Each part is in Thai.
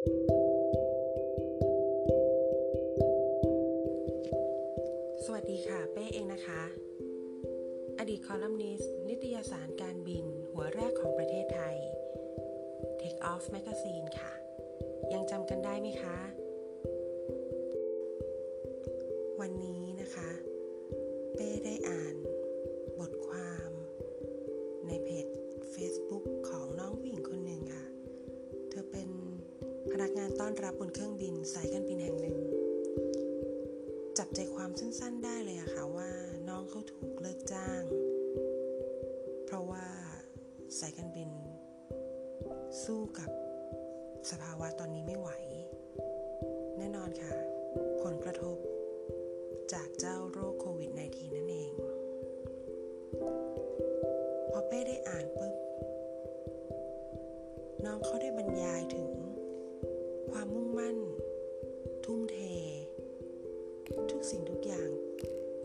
สวัสดีค่ะ เป้เองนะคะ อดีตคอลัมนิสต์นิตยสารการบิน หัวแรกของประเทศไทย Take Off Magazine ค่ะ ยังจำกันได้ไหมคะ วันนี้นะคะ เป้ได้อ่าน นักงานต้อนรับบนเครื่องบินสายการบินแห่งหนึ่ง จับใจความสั้นๆได้เลยอะค่ะว่าน้องเขาถูกเลิกจ้าง เพราะว่าสายการบิน สู้กับสภาวะตอนนี้ไม่ไหว แน่นอนค่ะ ผลกระทบจากเจ้าโรคโควิด -19 นั่นเอง พอเป้ได้อ่านปุ๊บน้องเขาได้บรรยายถึง ความมุ่งมั่น ทุ่มเท ทุกสิ่งทุกอย่าง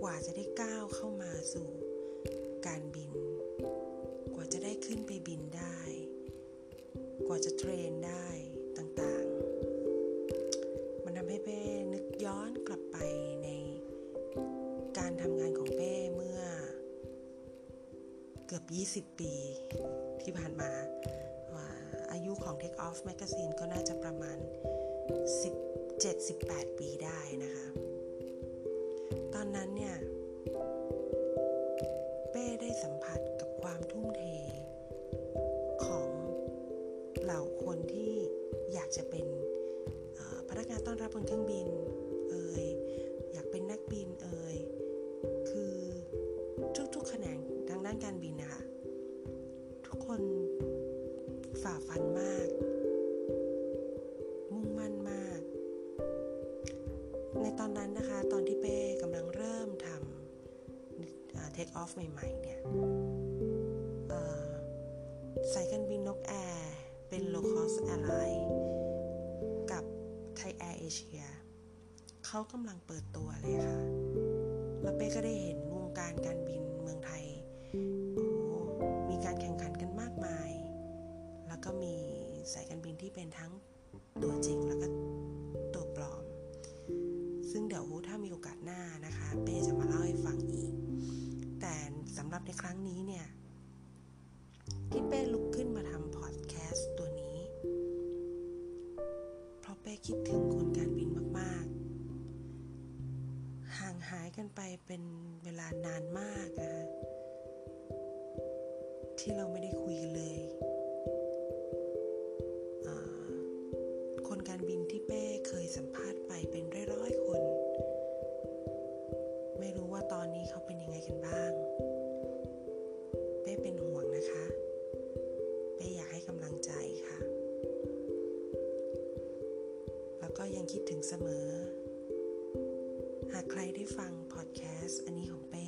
กว่าจะได้ก้าวเข้ามาสู่การบิน กว่าจะได้ขึ้นไปบินได้ กว่าจะเทรนได้ต่างๆ มันทำให้เป้นึกย้อนกลับไปในการทำงานของเป้เมื่อ เกือบ 20 ปีที่ผ่านมาว่า อายุของ Take Off Magazine ก็น่าจะประมาณ 17-18 ปีได้นะคะ ตอนนั้นเนี่ย เป้ได้สัมผัสกับความทุ่มเท ของเหล่าคนที่อยากจะเป็นพนักงานต้อนรับบนเครื่องบินเอ่ยอยากเป็นนักบินเอ่ยคือทุกๆแขนงทางด้านการบินนะคะทุกคน ฝ่าฟันมาก มุ่งมั่นมาก ในตอนนั้นนะคะ ตอนที่เป้กำลังเริ่มทำเทคออฟใหม่ๆเนี่ยเอ่อสายการบินนกแอร์เป็น low cost airline กับไทยแอร์เอเชียเขากำลังเปิดตัวเลยค่ะ แล้วเป้ก็ได้เห็นวงการการบิน ตัวจริงแล้วก็ตัวปลอม ซึ่งเดี๋ยวถ้ามีโอกาสหน้านะคะ เป้จะมาเล่าให้ฟังอีก แต่สำหรับในครั้งนี้เนี่ยที่เป้ลุกขึ้นมาทำพอดแคสต์ตัวนี้ เพราะเป้คิดถึงคนการบินมากๆ ห่างหายกันไปเป็นเวลานานมากนะคะที่เราไม่ได้คุยกันเลย การบินที่เป้เคยสัมภาษณ์ไปเป็นร้อยๆคน ไม่รู้ว่าตอนนี้เขาเป็นยังไงกันบ้าง เป้เป็นห่วงนะคะ เป้อยากให้กำลังใจค่ะ แล้วก็ยังคิดถึงเสมอ หากใครได้ฟังพอดแคสต์อันนี้ของเป้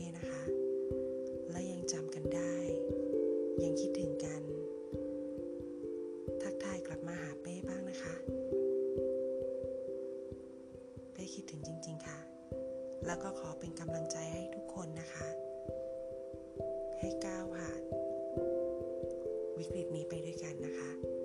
แล้วก็ขอเป็นกำลังใจให้ทุกคนนะคะ ให้ก้าวผ่านวิกฤตนี้ไปด้วยกันนะคะ